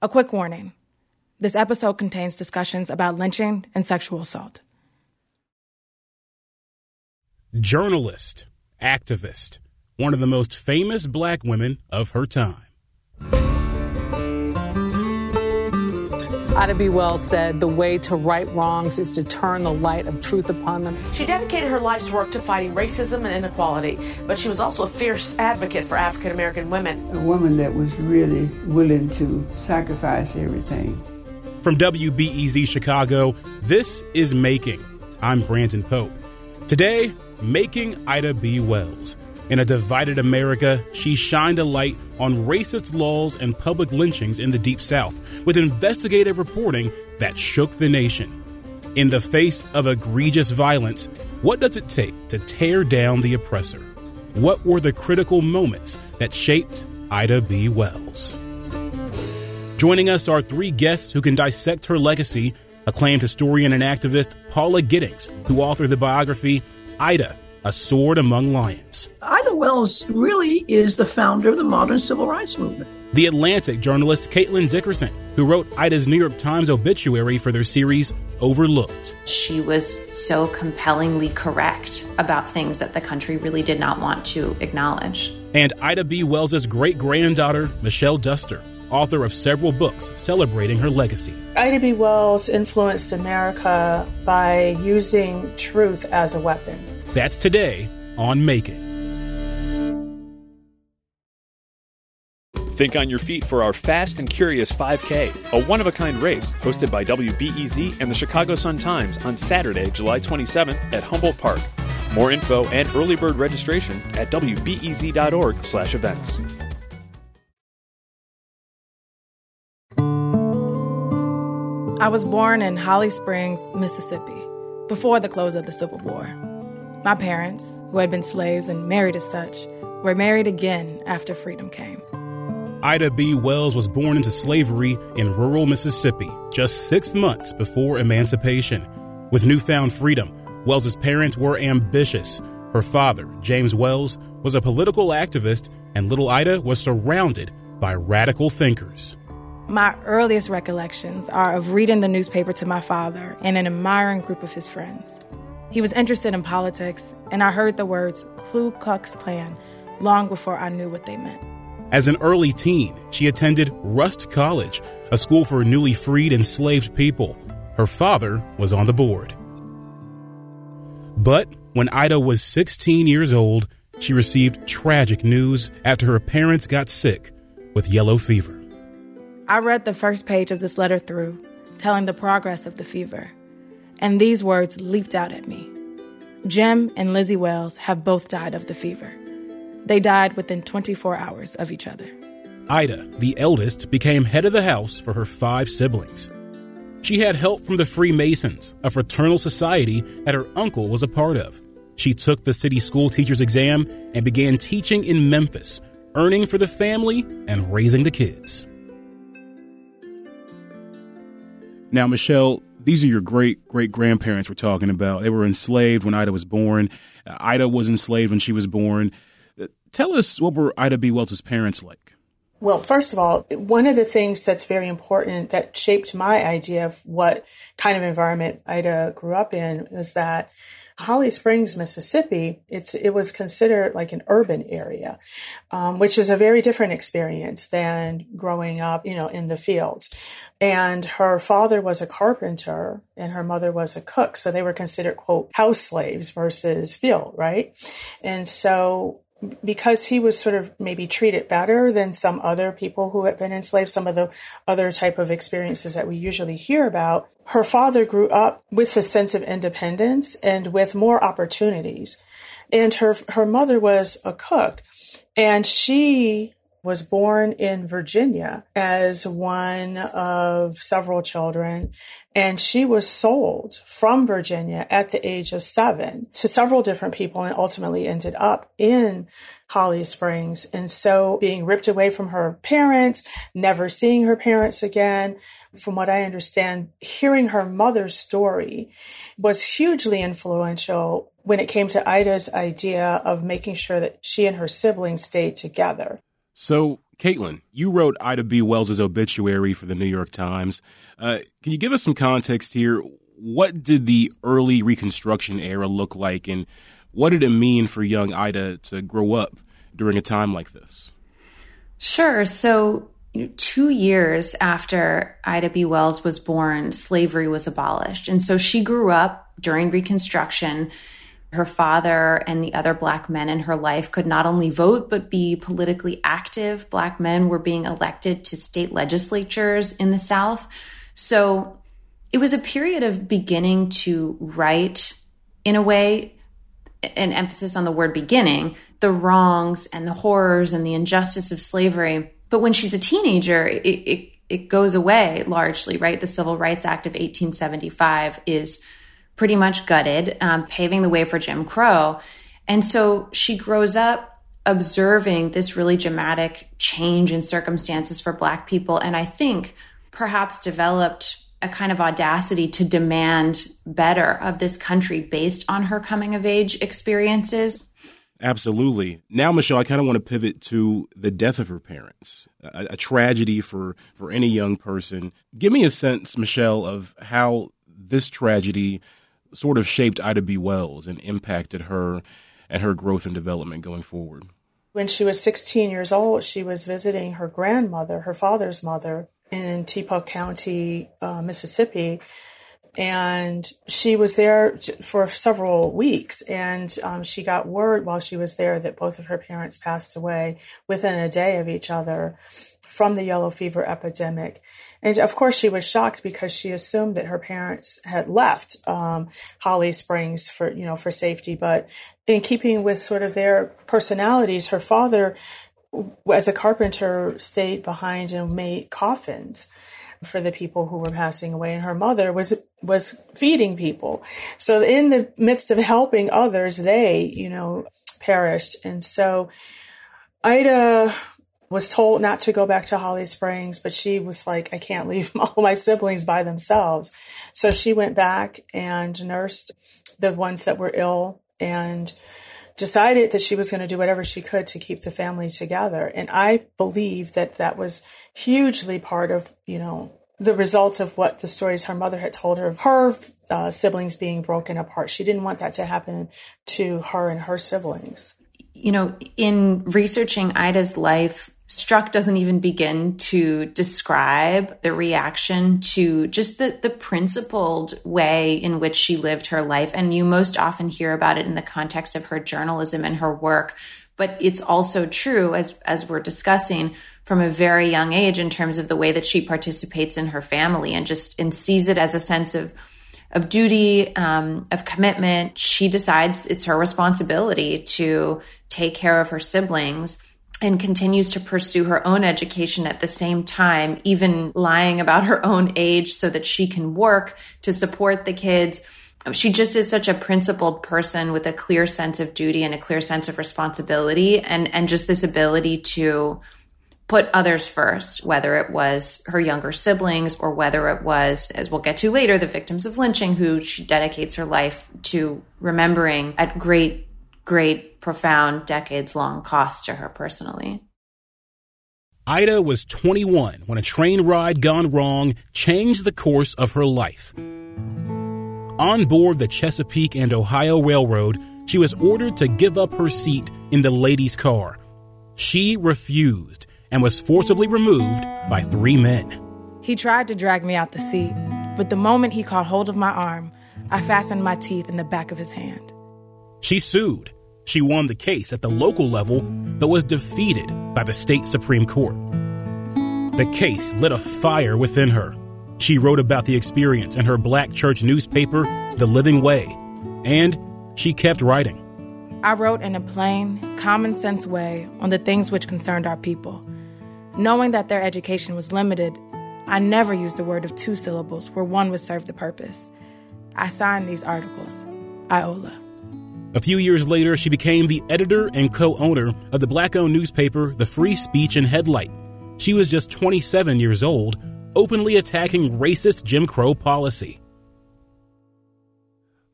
A quick warning this episode contains discussions about lynching and sexual assault. Journalist, activist, one of the most famous black women of her time. Ida B. Wells said the way to right wrongs is to turn the light of truth upon them. She dedicated her life's work to fighting racism and inequality, but she was also a fierce advocate for African American women. A woman that was really willing to sacrifice everything. From WBEZ Chicago, this is Making. I'm Brandon Pope. Today, Making Ida B. Wells. In a divided America, she shined a light on racist laws and public lynchings in the Deep South with investigative reporting that shook the nation. In the face of egregious violence, what does it take to tear down the oppressor? What were the critical moments that shaped Ida B. Wells? Joining us are three guests who can dissect her legacy acclaimed historian and activist Paula Giddings, who authored the biography Ida a Sword Among Lions. Ida Wells really is the founder of the modern civil rights movement. The Atlantic journalist Caitlin Dickerson, who wrote Ida's New York Times obituary for their series Overlooked. She was so compellingly correct about things that the country really did not want to acknowledge. And Ida B. Wells's great granddaughter, Michelle Duster, author of several books celebrating her legacy. Ida B. Wells influenced America by using truth as a weapon. That's today on Making. Think on your feet for our Fast and Curious 5K, a one of a kind race hosted by WBEZ and the Chicago Sun-Times on Saturday, July 27th at Humboldt Park. More info and early bird registration at wbez.org/events. I was born in Holly Springs, Mississippi, before the close of the Civil War. My parents, who had been slaves and married as such, were married again after freedom came. Ida B. Wells was born into slavery in rural Mississippi just six months before emancipation. With newfound freedom, Wells's parents were ambitious. Her father, James Wells, was a political activist, and little Ida was surrounded by radical thinkers. My earliest recollections are of reading the newspaper to my father and an admiring group of his friends. He was interested in politics, and I heard the words Ku Klux Klan long before I knew what they meant. As an early teen, she attended Rust College, a school for newly freed enslaved people. Her father was on the board. But when Ida was 16 years old, she received tragic news after her parents got sick with yellow fever. I read the first page of this letter through, telling the progress of the fever, and these words leaped out at me. Jim and Lizzie Wells have both died of the fever. They died within 24 hours of each other. Ida, the eldest, became head of the house for her five siblings. She had help from the Freemasons, a fraternal society that her uncle was a part of. She took the city school teacher's exam and began teaching in Memphis, earning for the family and raising the kids. Now, Michelle, these are your great great grandparents we're talking about. They were enslaved when Ida was born. Uh, Ida was enslaved when she was born. Uh, tell us what were Ida B. Wells' parents like? Well, first of all, one of the things that's very important that shaped my idea of what kind of environment Ida grew up in is that Holly Springs, Mississippi, it's it was considered like an urban area, um, which is a very different experience than growing up, you know, in the fields. And her father was a carpenter and her mother was a cook, so they were considered quote house slaves versus field, right? And so because he was sort of maybe treated better than some other people who had been enslaved, some of the other type of experiences that we usually hear about, her father grew up with a sense of independence and with more opportunities. And her, her mother was a cook and she was born in Virginia as one of several children, and she was sold from Virginia at the age of seven to several different people and ultimately ended up in Holly Springs. And so being ripped away from her parents, never seeing her parents again. From what I understand, hearing her mother's story was hugely influential when it came to Ida's idea of making sure that she and her siblings stayed together. So, Caitlin, you wrote Ida B. Wells' obituary for the New York Times. Uh, can you give us some context here? What did the early Reconstruction era look like, and what did it mean for young Ida to grow up during a time like this? Sure. So, you know, two years after Ida B. Wells was born, slavery was abolished. And so she grew up during Reconstruction her father and the other black men in her life could not only vote, but be politically active. Black men were being elected to state legislatures in the South. So it was a period of beginning to write, in a way, an emphasis on the word beginning, the wrongs and the horrors and the injustice of slavery. But when she's a teenager, it, it, it goes away largely, right? The Civil Rights Act of 1875 is pretty much gutted, um, paving the way for Jim Crow. And so she grows up observing this really dramatic change in circumstances for Black people. And I think perhaps developed a kind of audacity to demand better of this country based on her coming of age experiences. Absolutely. Now, Michelle, I kind of want to pivot to the death of her parents, a, a, tragedy for, for any young person. Give me a sense, Michelle, of how this tragedy sort of shaped Ida B. Wells and impacted her and her growth and development going forward? When she was 16 years old, she was visiting her grandmother, her father's mother, in Tippah County, uh, Mississippi. And she was there for several weeks. And um, she got word while she was there that both of her parents passed away within a day of each other from the yellow fever epidemic. And of course, she was shocked because she assumed that her parents had left um, Holly Springs for you know for safety. But in keeping with sort of their personalities, her father, as a carpenter, stayed behind and made coffins for the people who were passing away. And her mother was was feeding people. So in the midst of helping others they you know perished. And so ida was told not to go back to Holly Springs, but she was like, I can't leave all my siblings by themselves. So she went back and nursed the ones that were ill and decided that she was going to do whatever she could to keep the family together. And I believe that that was hugely part of, you know, the results of what the stories her mother had told her of her uh, siblings being broken apart. She didn't want that to happen to her and her siblings. You know, in researching Ida's life, Struck doesn't even begin to describe the reaction to just the, the principled way in which she lived her life. And you most often hear about it in the context of her journalism and her work. But it's also true, as, as we're discussing, from a very young age in terms of the way that she participates in her family and just and sees it as a sense of of duty, um, of commitment. She decides it's her responsibility to take care of her siblings and continues to pursue her own education at the same time, even lying about her own age so that she can work to support the kids. She just is such a principled person with a clear sense of duty and a clear sense of responsibility and, and just this ability to put others first, whether it was her younger siblings or whether it was, as we'll get to later, the victims of lynching, who she dedicates her life to remembering at great great, profound, decades long cost to her personally. Ida was 21 when a train ride gone wrong changed the course of her life. On board the Chesapeake and Ohio Railroad, she was ordered to give up her seat in the ladies' car. She refused and was forcibly removed by three men. He tried to drag me out the seat, but the moment he caught hold of my arm, I fastened my teeth in the back of his hand. She sued she won the case at the local level, but was defeated by the state Supreme Court. The case lit a fire within her. She wrote about the experience in her black church newspaper, The Living Way, and she kept writing. I wrote in a plain, common sense way on the things which concerned our people. Knowing that their education was limited, I never used a word of two syllables where one would serve the purpose. I signed these articles, Iola. A few years later, she became the editor and co owner of the black owned newspaper, The Free Speech and Headlight. She was just 27 years old, openly attacking racist Jim Crow policy.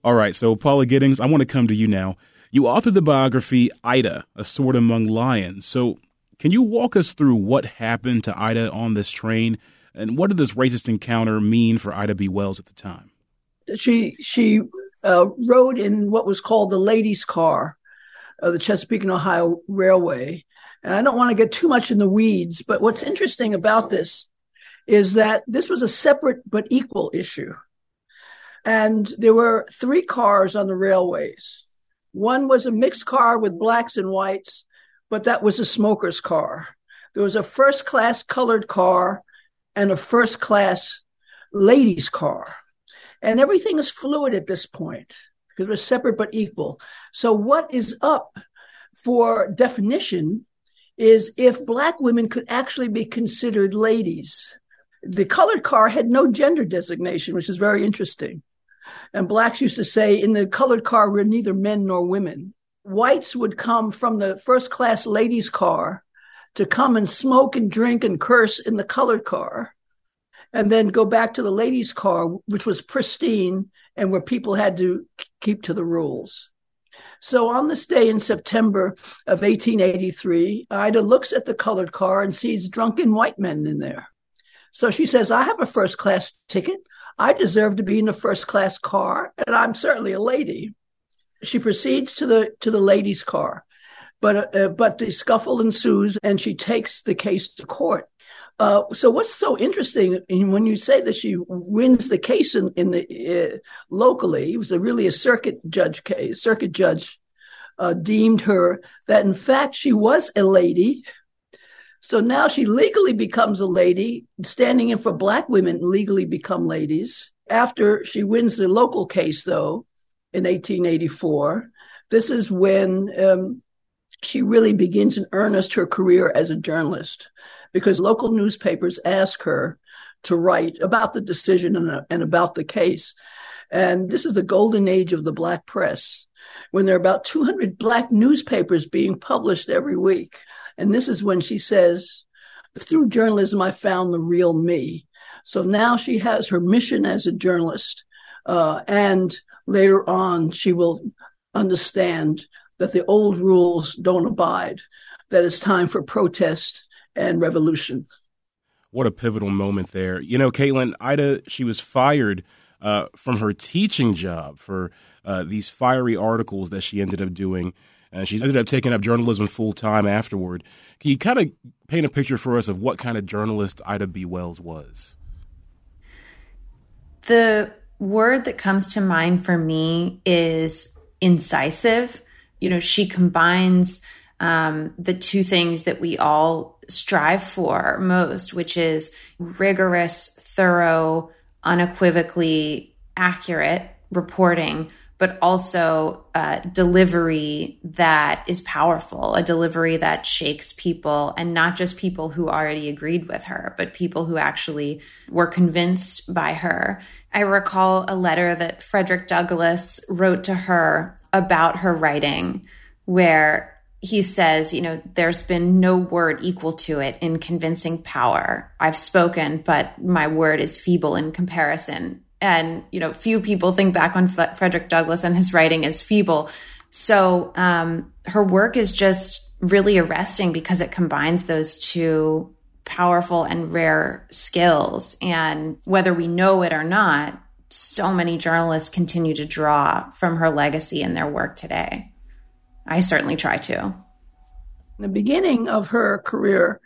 All right, so Paula Giddings, I want to come to you now. You authored the biography Ida, A Sword Among Lions. So, Can you walk us through what happened to Ida on this train, and what did this racist encounter mean for Ida B. Wells at the time? She she uh, rode in what was called the ladies' car of the Chesapeake and Ohio Railway. And I don't want to get too much in the weeds, but what's interesting about this is that this was a separate but equal issue. And there were three cars on the railways. One was a mixed car with blacks and whites, but that was a smoker's car. There was a first class colored car and a first class ladies' car. And everything is fluid at this point because we're separate but equal. So, what is up for definition is if Black women could actually be considered ladies. The colored car had no gender designation, which is very interesting. And blacks used to say in the colored car, we're neither men nor women. Whites would come from the first class ladies' car to come and smoke and drink and curse in the colored car, and then go back to the ladies' car, which was pristine and where people had to keep to the rules. So on this day in September of 1883, Ida looks at the colored car and sees drunken white men in there. So she says, I have a first class ticket. I deserve to be in a first class car, and I'm certainly a lady. She proceeds to the to the ladies' car, but uh, but the scuffle ensues, and she takes the case to court. Uh, so what's so interesting when you say that she wins the case in, in the uh, locally, it was a really a circuit judge case. Circuit judge uh, deemed her that in fact she was a lady. So now she legally becomes a lady, standing in for black women legally become ladies. After she wins the local case, though, in 1884, this is when um, she really begins in earnest her career as a journalist because local newspapers ask her to write about the decision and, and about the case. And this is the golden age of the black press when there are about 200 black newspapers being published every week. And this is when she says, through journalism, I found the real me. So now she has her mission as a journalist. Uh, and later on, she will understand that the old rules don't abide, that it's time for protest and revolution. What a pivotal moment there. You know, Caitlin, Ida, she was fired uh, from her teaching job for uh, these fiery articles that she ended up doing. And she ended up taking up journalism full time afterward. Can you kind of paint a picture for us of what kind of journalist Ida B. Wells was? The word that comes to mind for me is incisive. You know, she combines um, the two things that we all strive for most, which is rigorous, thorough, unequivocally accurate reporting, but also uh, delivery that is powerful, a delivery that shakes people, and not just people who already agreed with her, but people who actually were convinced by her. I recall a letter that Frederick Douglass wrote to her about her writing, where he says, you know, there's been no word equal to it in convincing power. I've spoken, but my word is feeble in comparison. And, you know, few people think back on F- Frederick Douglass and his writing as feeble. So um, her work is just really arresting because it combines those two powerful and rare skills. And whether we know it or not, so many journalists continue to draw from her legacy in their work today. I certainly try to. In the beginning of her career,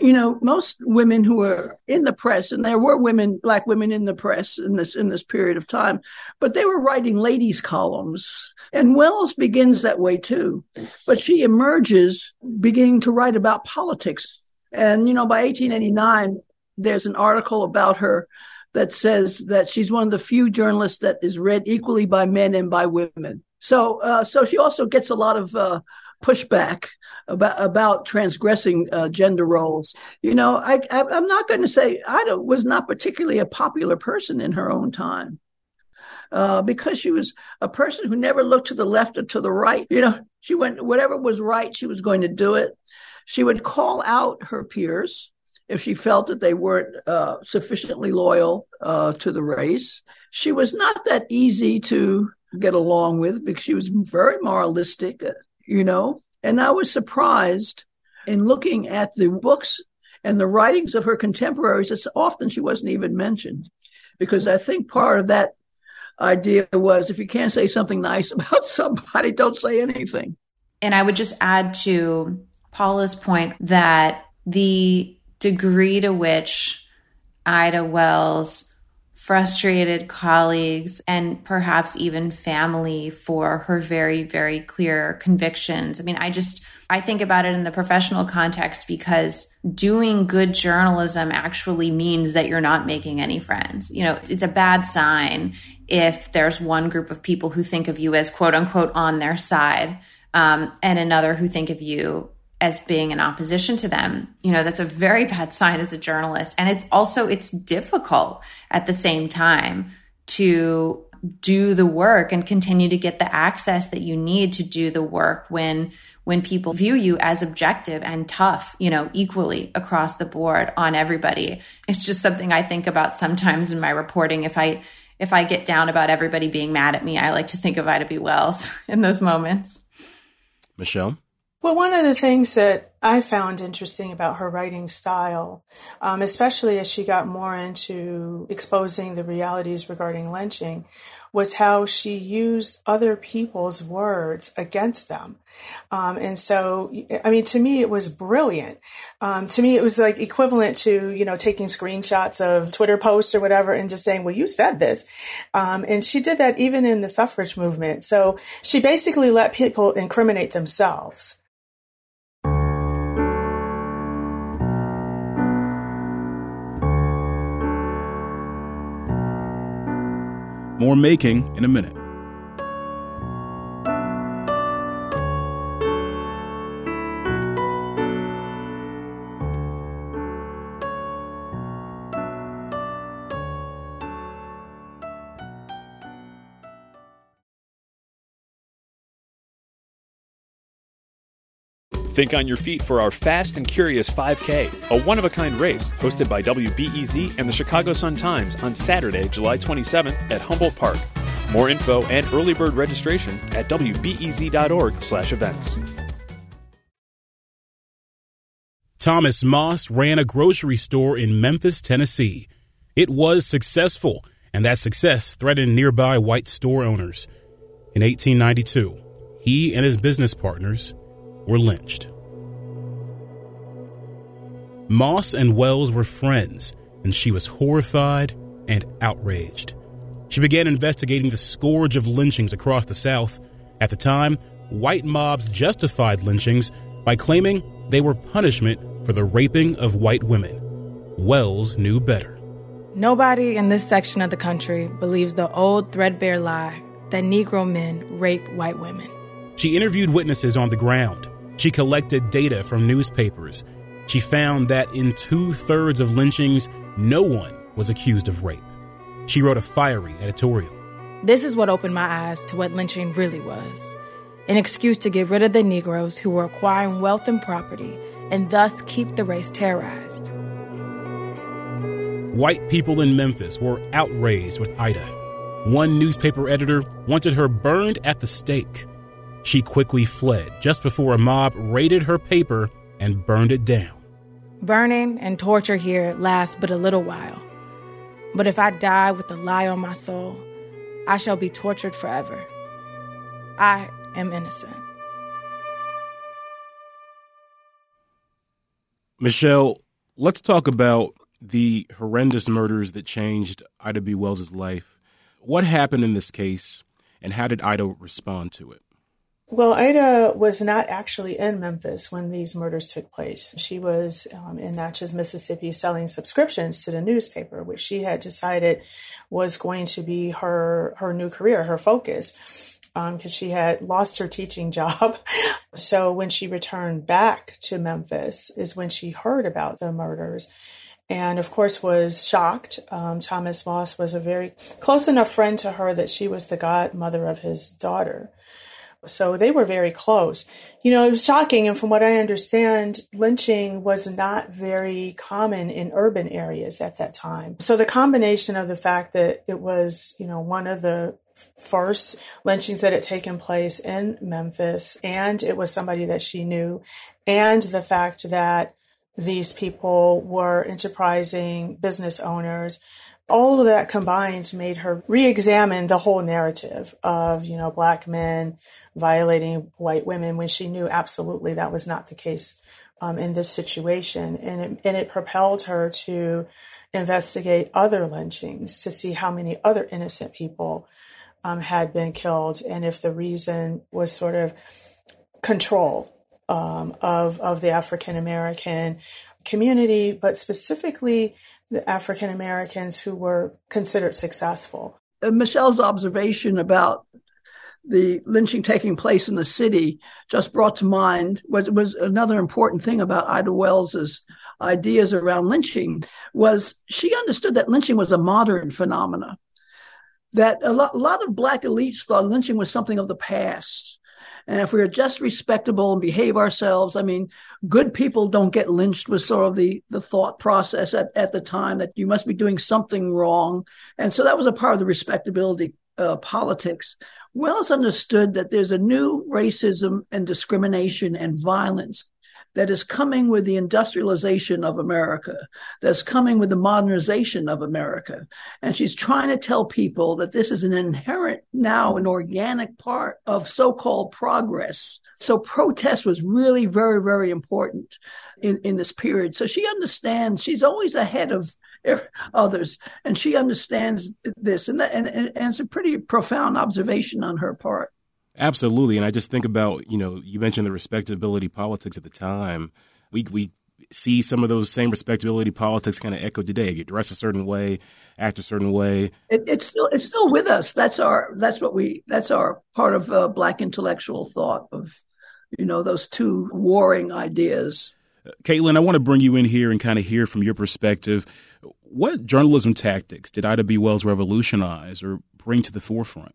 you know, most women who were in the press, and there were women, black women in the press in this in this period of time, but they were writing ladies' columns. And Wells begins that way too. But she emerges beginning to write about politics. And, you know, by 1889, there's an article about her that says that she's one of the few journalists that is read equally by men and by women. So, uh, so she also gets a lot of uh, pushback about about transgressing uh, gender roles. You know, I, I am not going to say Ida was not particularly a popular person in her own time. Uh, because she was a person who never looked to the left or to the right. You know, she went whatever was right, she was going to do it. She would call out her peers if she felt that they weren't uh, sufficiently loyal uh, to the race. She was not that easy to get along with because she was very moralistic, uh, you know. And I was surprised in looking at the books and the writings of her contemporaries, it's often she wasn't even mentioned. Because I think part of that idea was if you can't say something nice about somebody, don't say anything. And I would just add to Paula's point that the degree to which Ida Wells frustrated colleagues and perhaps even family for her very, very clear convictions. I mean, I just, I think about it in the professional context because doing good journalism actually means that you're not making any friends. You know, it's a bad sign if there's one group of people who think of you as quote unquote on their side um, and another who think of you as being in opposition to them. You know that's a very bad sign as a journalist. And it's also it's difficult at the same time to do the work and continue to get the access that you need to do the work when when people view you as objective and tough you know equally across the board on everybody. It's just something i think about sometimes in my reporting. If i if i get down about everybody being mad at me i like to think of ida b. Wells in those moments. Michelle well, one of the things that I found interesting about her writing style, um, especially as she got more into exposing the realities regarding lynching, was how she used other people's words against them. Um, and so, I mean, to me, it was brilliant. Um, to me, it was like equivalent to, you know, taking screenshots of Twitter posts or whatever and just saying, well, you said this. Um, and she did that even in the suffrage movement. So she basically let people incriminate themselves. More making in a minute. Think on your feet for our Fast and Curious 5K, a one of a kind race hosted by WBEZ and the Chicago Sun Times on Saturday, July 27th at Humboldt Park. More info and early bird registration at wbez.org/events. Thomas Moss ran a grocery store in Memphis, Tennessee. It was successful, and that success threatened nearby white store owners. In 1892, he and his business partners were lynched. Moss and Wells were friends, and she was horrified and outraged. She began investigating the scourge of lynchings across the South. At the time, white mobs justified lynchings by claiming they were punishment for the raping of white women. Wells knew better. Nobody in this section of the country believes the old threadbare lie that Negro men rape white women. She interviewed witnesses on the ground. She collected data from newspapers. She found that in two thirds of lynchings, no one was accused of rape. She wrote a fiery editorial. This is what opened my eyes to what lynching really was an excuse to get rid of the Negroes who were acquiring wealth and property and thus keep the race terrorized. White people in Memphis were outraged with Ida. One newspaper editor wanted her burned at the stake. She quickly fled just before a mob raided her paper and burned it down. Burning and torture here last but a little while. But if I die with a lie on my soul, I shall be tortured forever. I am innocent. Michelle, let's talk about the horrendous murders that changed Ida B. Wells's life. What happened in this case, and how did Ida respond to it? Well, Ida was not actually in Memphis when these murders took place. She was um, in Natchez, Mississippi, selling subscriptions to the newspaper, which she had decided was going to be her her new career, her focus, because um, she had lost her teaching job. so when she returned back to Memphis, is when she heard about the murders and of course was shocked. Um, Thomas Moss was a very close enough friend to her that she was the godmother of his daughter. So they were very close. You know, it was shocking. And from what I understand, lynching was not very common in urban areas at that time. So the combination of the fact that it was, you know, one of the first lynchings that had taken place in Memphis, and it was somebody that she knew, and the fact that these people were enterprising business owners. All of that combined made her re-examine the whole narrative of, you know, black men violating white women when she knew absolutely that was not the case um, in this situation. And it, and it propelled her to investigate other lynchings to see how many other innocent people um, had been killed and if the reason was sort of control um, of of the African American community, but specifically the African Americans who were considered successful. Uh, Michelle's observation about the lynching taking place in the city just brought to mind what was another important thing about Ida Wells's ideas around lynching was she understood that lynching was a modern phenomena. That a lot, a lot of black elites thought lynching was something of the past. And if we are just respectable and behave ourselves, I mean, good people don't get lynched was sort of the, the thought process at, at the time that you must be doing something wrong. And so that was a part of the respectability uh, politics. Wells understood that there's a new racism and discrimination and violence that is coming with the industrialization of America, that's coming with the modernization of America. And she's trying to tell people that this is an inherent, now an organic part of so called progress. So protest was really very, very important in, in this period. So she understands, she's always ahead of others and she understands this and, that, and, and, and it's a pretty profound observation on her part Absolutely, and I just think about you know you mentioned the respectability politics at the time. We we see some of those same respectability politics kind of echoed today. You dress a certain way, act a certain way. It, it's still it's still with us. That's our that's what we that's our part of uh, black intellectual thought of you know those two warring ideas. Caitlin, I want to bring you in here and kind of hear from your perspective. What journalism tactics did Ida B. Wells revolutionize or bring to the forefront?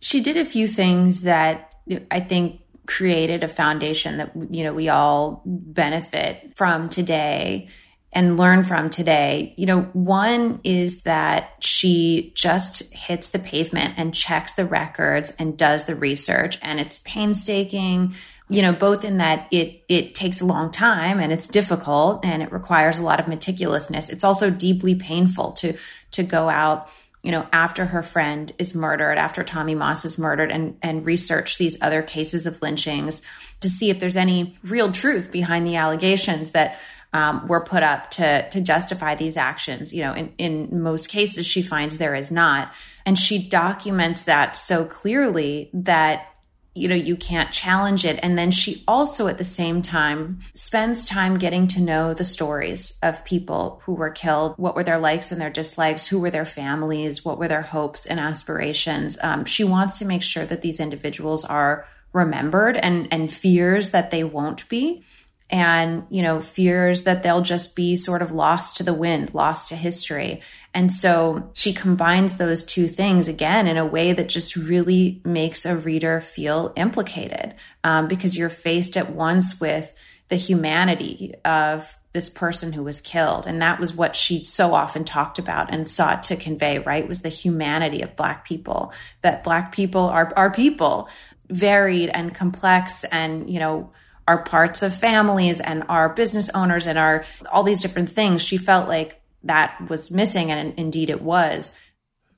She did a few things that I think created a foundation that you know we all benefit from today and learn from today. You know, one is that she just hits the pavement and checks the records and does the research and it's painstaking, you know, both in that it it takes a long time and it's difficult and it requires a lot of meticulousness. It's also deeply painful to to go out you know, after her friend is murdered, after Tommy Moss is murdered, and and research these other cases of lynchings to see if there's any real truth behind the allegations that um, were put up to to justify these actions. You know, in in most cases, she finds there is not, and she documents that so clearly that you know you can't challenge it. And then she also at the same time spends time getting to know the stories of people who were killed. What were their likes and their dislikes? Who were their families? What were their hopes and aspirations? Um, she wants to make sure that these individuals are remembered and and fears that they won't be and you know fears that they'll just be sort of lost to the wind lost to history. And so she combines those two things again in a way that just really makes a reader feel implicated um, because you're faced at once with the humanity of this person who was killed. And that was what she so often talked about and sought to convey right was the humanity of black people that black people are are people varied and complex and you know are parts of families and are business owners and are all these different things. She felt like that was missing, and indeed it was.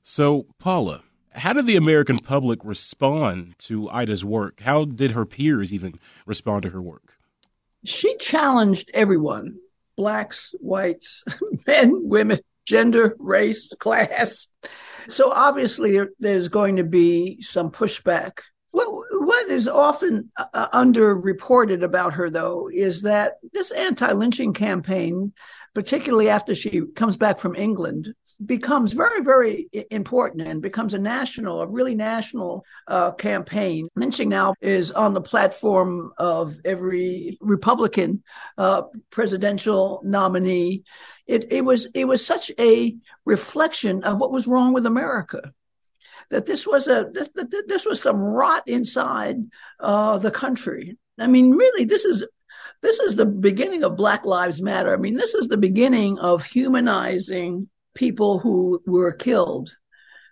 So, Paula, how did the American public respond to Ida's work? How did her peers even respond to her work? She challenged everyone blacks, whites, men, women, gender, race, class. So obviously, there's going to be some pushback what, is often uh, underreported about her, though, is that this anti lynching campaign, particularly after she comes back from England, becomes very, very important and becomes a national, a really national uh, campaign. Lynching now is on the platform of every Republican uh, presidential nominee. It, it was it was such a reflection of what was wrong with America that this was a this, this was some rot inside uh, the country. I mean, really, this is this is the beginning of Black Lives Matter. I mean, this is the beginning of humanizing people who were killed.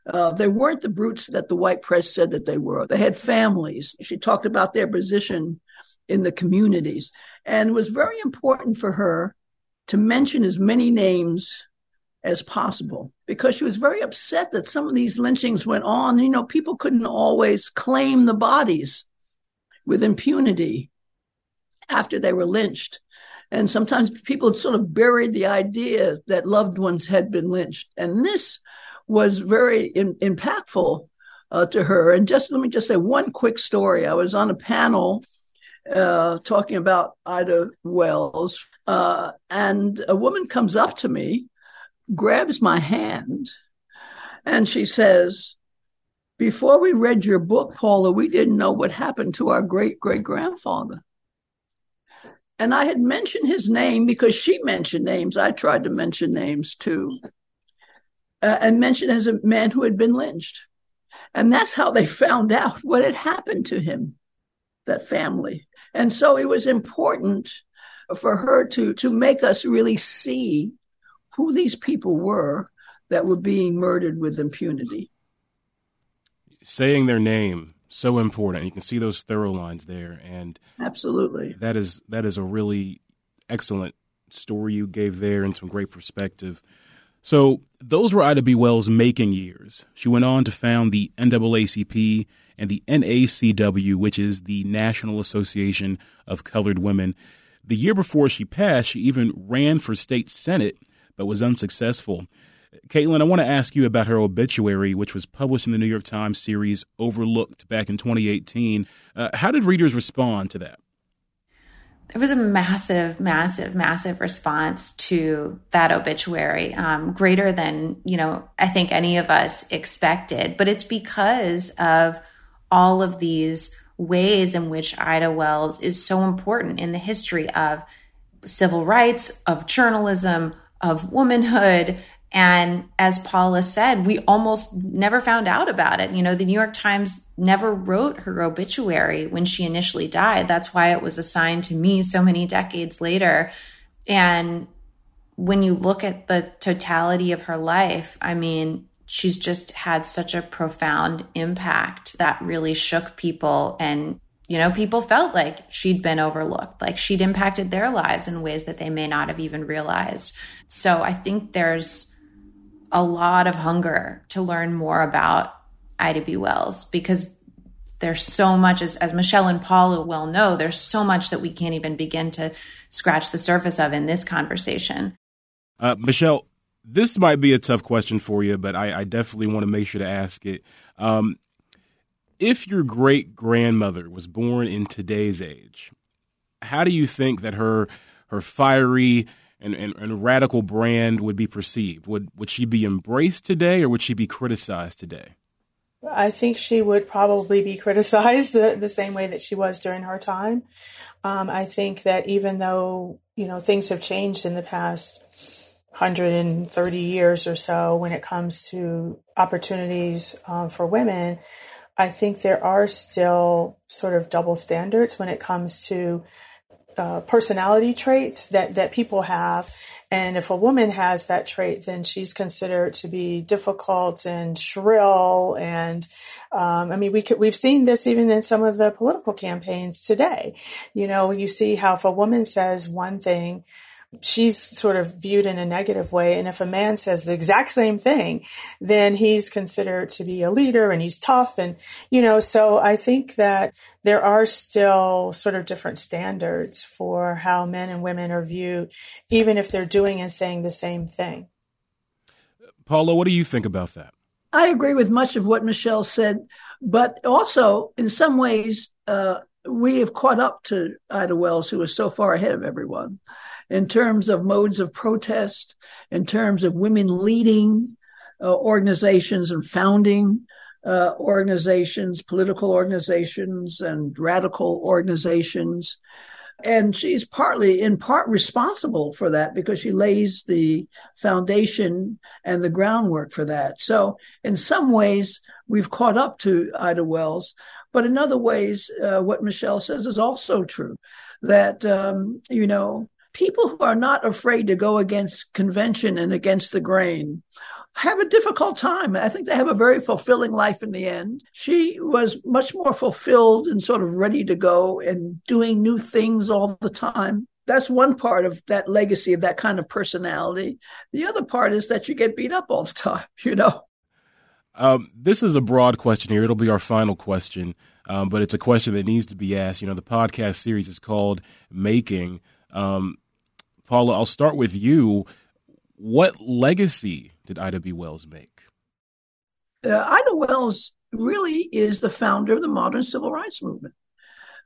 Uh, they weren't the brutes that the white press said that they were. They had families. She talked about their position in the communities. And it was very important for her to mention as many names as possible because she was very upset that some of these lynchings went on. You know, people couldn't always claim the bodies with impunity after they were lynched. And sometimes people sort of buried the idea that loved ones had been lynched. And this was very in, impactful uh, to her. And just let me just say one quick story. I was on a panel uh, talking about Ida Wells, uh, and a woman comes up to me, grabs my hand, and she says, Before we read your book, Paula, we didn't know what happened to our great great grandfather. And I had mentioned his name because she mentioned names. I tried to mention names too. Uh, and mentioned as a man who had been lynched. And that's how they found out what had happened to him, that family. And so it was important for her to, to make us really see who these people were that were being murdered with impunity. Saying their name so important. You can see those thorough lines there, and absolutely, that is that is a really excellent story you gave there, and some great perspective. So those were Ida B. Wells' making years. She went on to found the NAACP and the NACW, which is the National Association of Colored Women. The year before she passed, she even ran for state senate, but was unsuccessful. Caitlin, I want to ask you about her obituary, which was published in the New York Times series Overlooked back in 2018. Uh, how did readers respond to that? There was a massive, massive, massive response to that obituary, um, greater than you know I think any of us expected. But it's because of all of these ways in which Ida Wells is so important in the history of civil rights, of journalism, of womanhood, and as Paula said, we almost never found out about it. You know, the New York Times never wrote her obituary when she initially died. That's why it was assigned to me so many decades later. And when you look at the totality of her life, I mean, she's just had such a profound impact that really shook people and you know, people felt like she'd been overlooked, like she'd impacted their lives in ways that they may not have even realized. So I think there's a lot of hunger to learn more about Ida B. Wells because there's so much, as, as Michelle and Paula well know, there's so much that we can't even begin to scratch the surface of in this conversation. Uh, Michelle, this might be a tough question for you, but I, I definitely want to make sure to ask it. Um, if your great grandmother was born in today's age, how do you think that her her fiery and, and, and radical brand would be perceived? Would would she be embraced today, or would she be criticized today? I think she would probably be criticized the, the same way that she was during her time. Um, I think that even though you know things have changed in the past 130 years or so when it comes to opportunities um, for women, I think there are still sort of double standards when it comes to uh, personality traits that that people have. And if a woman has that trait then she's considered to be difficult and shrill and um, i mean we could we've seen this even in some of the political campaigns today. You know you see how if a woman says one thing she's sort of viewed in a negative way. And if a man says the exact same thing, then he's considered to be a leader and he's tough. And, you know, so I think that there are still sort of different standards for how men and women are viewed, even if they're doing and saying the same thing. Paula, what do you think about that? I agree with much of what Michelle said, but also in some ways, uh, we have caught up to Ida Wells, who is so far ahead of everyone in terms of modes of protest, in terms of women leading uh, organizations and founding uh, organizations, political organizations, and radical organizations. And she's partly, in part, responsible for that because she lays the foundation and the groundwork for that. So, in some ways, we've caught up to Ida Wells, but in other ways, uh, what Michelle says is also true that, um, you know, people who are not afraid to go against convention and against the grain have a difficult time. I think they have a very fulfilling life in the end. She was much more fulfilled and sort of ready to go and doing new things all the time. That's one part of that legacy of that kind of personality. The other part is that you get beat up all the time, you know. Um, this is a broad question here. It'll be our final question, um, but it's a question that needs to be asked. You know, the podcast series is called Making. Um, Paula, I'll start with you. What legacy did Ida B. Wells make? Uh, Ida Wells really is the founder of the modern civil rights movement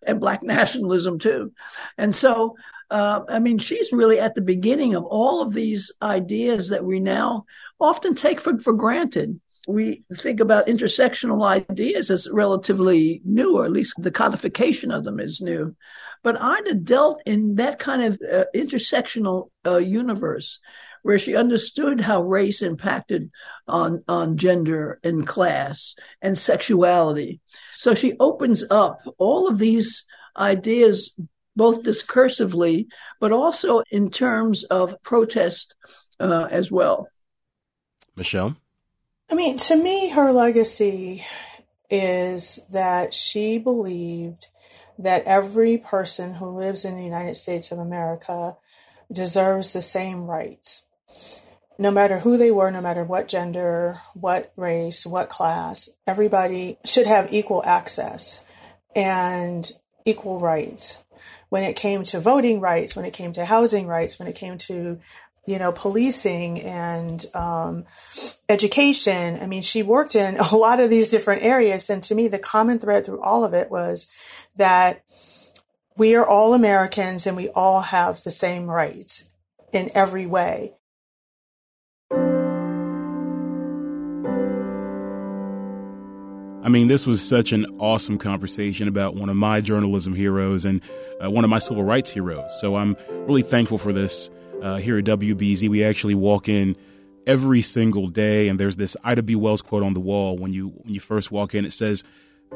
and black nationalism too. And so, uh, I mean, she's really at the beginning of all of these ideas that we now often take for, for granted we think about intersectional ideas as relatively new, or at least the codification of them is new. But Ida dealt in that kind of uh, intersectional uh, universe where she understood how race impacted on, on gender and class and sexuality. So she opens up all of these ideas, both discursively, but also in terms of protest uh, as well. Michelle? I mean, to me, her legacy is that she believed that every person who lives in the United States of America deserves the same rights. No matter who they were, no matter what gender, what race, what class, everybody should have equal access and equal rights. When it came to voting rights, when it came to housing rights, when it came to you know, policing and um, education. I mean, she worked in a lot of these different areas. And to me, the common thread through all of it was that we are all Americans and we all have the same rights in every way. I mean, this was such an awesome conversation about one of my journalism heroes and uh, one of my civil rights heroes. So I'm really thankful for this uh, here at WBEZ. We actually walk in every single day, and there's this Ida B. Wells quote on the wall when you when you first walk in. It says,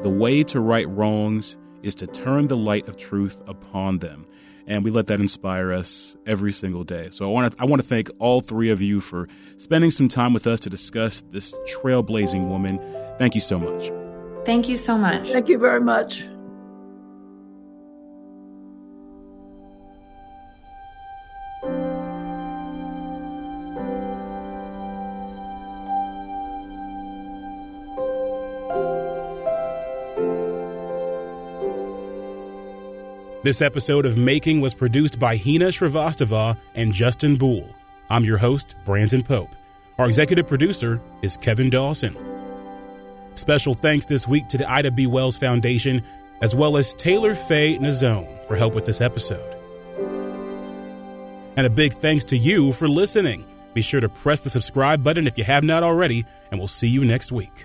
"The way to right wrongs is to turn the light of truth upon them." And we let that inspire us every single day. So I want to I want to thank all three of you for spending some time with us to discuss this trailblazing woman. Thank you so much. Thank you so much. Thank you very much. This episode of Making was produced by Hina Shrivastava and Justin Boole. I'm your host, Brandon Pope. Our executive producer is Kevin Dawson. Special thanks this week to the Ida B. Wells Foundation, as well as Taylor Faye Nazone for help with this episode. And a big thanks to you for listening. Be sure to press the subscribe button if you have not already, and we'll see you next week.